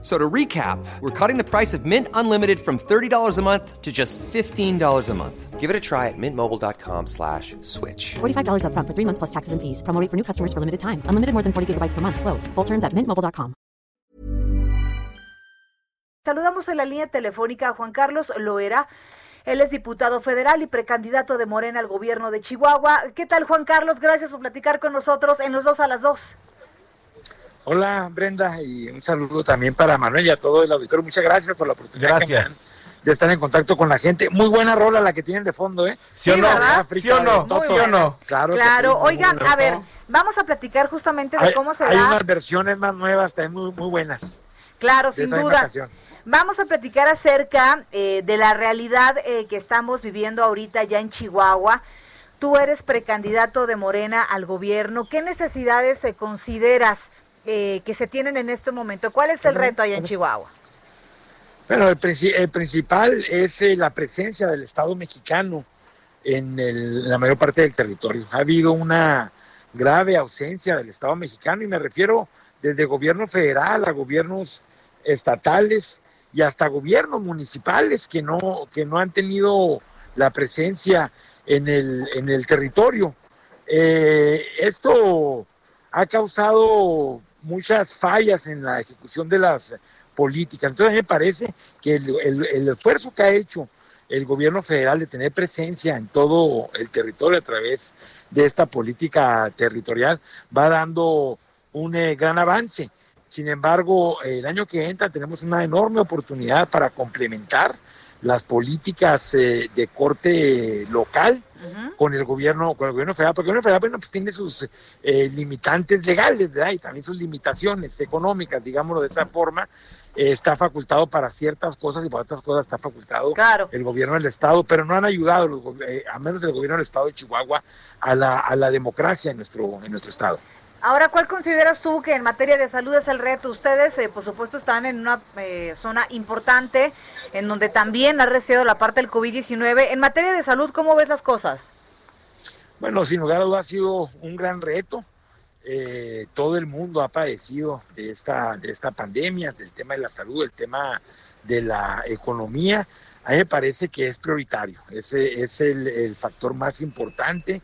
So to recap, we're cutting the price of Mint Unlimited from $30 a month to just $15 a month. Give it a try at mintmobile.com slash switch. $45 upfront for three months plus taxes and fees. Promo rate for new customers for limited time. Unlimited more than 40 gigabytes per month. Slows. Full terms at mintmobile.com. Saludamos en la línea telefónica a Juan Carlos Loera. Él es diputado federal y precandidato de Morena al gobierno de Chihuahua. ¿Qué tal, Juan Carlos? Gracias por platicar con nosotros en los dos a las dos. Hola Brenda y un saludo también para Manuel y a todo el auditorio. Muchas gracias por la oportunidad que me dan de estar en contacto con la gente. Muy buena rola la que tienen de fondo, ¿eh? ¿Sí o no? ¿Sí o no? ¿Sí o no? Claro. Claro, oigan, a ver, vamos a platicar justamente de Hay, cómo se hay da. unas versiones más nuevas, también muy, muy buenas. Claro, sin duda. Vamos a platicar acerca eh, de la realidad eh, que estamos viviendo ahorita ya en Chihuahua. Tú eres precandidato de Morena al gobierno. ¿Qué necesidades eh, consideras eh, que se tienen en este momento? ¿Cuál es el reto allá en Chihuahua? Bueno, el, el principal es eh, la presencia del Estado mexicano en, el- en la mayor parte del territorio. Ha habido una grave ausencia del Estado mexicano y me refiero desde gobierno federal a gobiernos estatales y hasta gobiernos municipales que no, que no han tenido la presencia en el, en el territorio. Eh, esto ha causado muchas fallas en la ejecución de las políticas. Entonces, me parece que el esfuerzo que ha hecho el gobierno federal de tener presencia en todo el territorio a través de esta política territorial va dando un eh, gran avance. Sin embargo, el año que entra tenemos una enorme oportunidad para complementar las políticas eh, de corte local con el gobierno con el gobierno federal porque el gobierno federal bueno, pues, tiene sus eh, limitantes legales ¿verdad? y también sus limitaciones económicas digámoslo de esa forma eh, está facultado para ciertas cosas y para otras cosas está facultado Claro. el gobierno del estado pero no han ayudado los eh, a menos el gobierno del estado de Chihuahua a la, a la democracia en nuestro en nuestro estado Ahora, ¿cuál consideras tú que en materia de salud es el reto? Ustedes, eh, por supuesto, están en una eh, zona importante en donde también ha recibido la parte del COVID-19. En materia de salud, ¿cómo ves las cosas? Bueno, sin lugar a dudas ha sido un gran reto. Eh, todo el mundo ha padecido de esta, de esta pandemia, del tema de la salud, el tema de la economía. A mí me parece que es prioritario. Ese es el, el factor más importante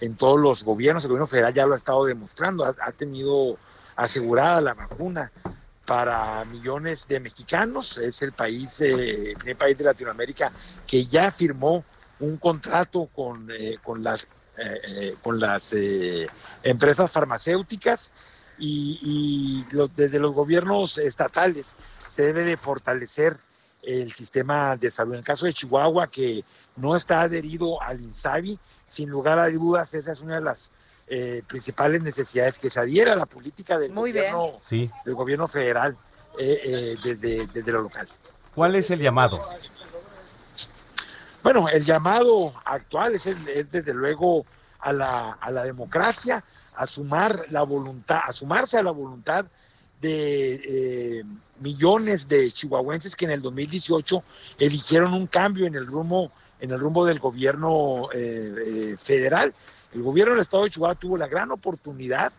en todos los gobiernos. El gobierno federal ya lo ha estado demostrando. Ha, ha tenido asegurada la vacuna para millones de mexicanos. Es el país, eh, el país de Latinoamérica que ya firmó un contrato con, eh, con las eh, eh, con las eh, empresas farmacéuticas y, y los- desde los gobiernos estatales se debe de fortalecer el sistema de salud. En el caso de Chihuahua, que no está adherido al INSABI, sin lugar a dudas, esa es una de las eh, principales necesidades, que se adhiera a la política del, Muy bien. gobierno, Sí. del gobierno federal eh, eh, desde, desde lo local. ¿Cuál es el llamado? Bueno, el llamado actual es, el- es desde luego a la, a la democracia, a sumar la voluntad, a sumarse a la voluntad de eh, millones de chihuahuenses que en el 2018 eligieron un cambio en el rumbo, en el rumbo del gobierno eh, eh, federal. El gobierno del estado de Chihuahua tuvo la gran oportunidad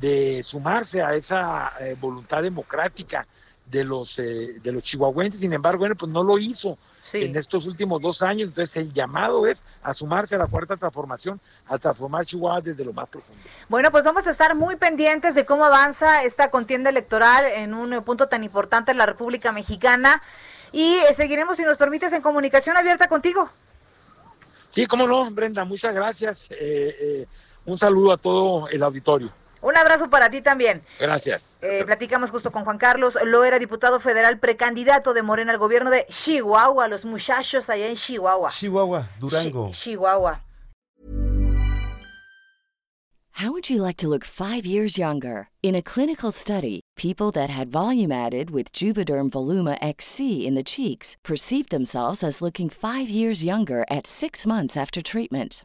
de sumarse a esa eh, voluntad democrática de los de los chihuahuenses, sin embargo, bueno, pues no lo hizo Sí. en estos últimos dos años. Entonces, el llamado es a sumarse a la cuarta transformación, a transformar Chihuahua desde lo más profundo. Bueno, pues vamos a estar muy pendientes de cómo avanza esta contienda electoral en un punto tan importante en la República Mexicana y eh, seguiremos, si nos permites, en comunicación abierta contigo. Sí, cómo no, Brenda, muchas gracias. Eh, eh, un saludo a todo el auditorio. Un abrazo para ti también. Gracias. Eh, platicamos justo con Juan Carlos Loera, diputado federal precandidato de Morena al gobierno de Chihuahua, los muchachos allá en Chihuahua. Chihuahua, Durango. Chi- Chihuahua. How would you like to look five years younger? In a clinical study, people that had volume added with Juvederm Voluma XC in the cheeks perceived themselves as looking five years younger at six months after treatment.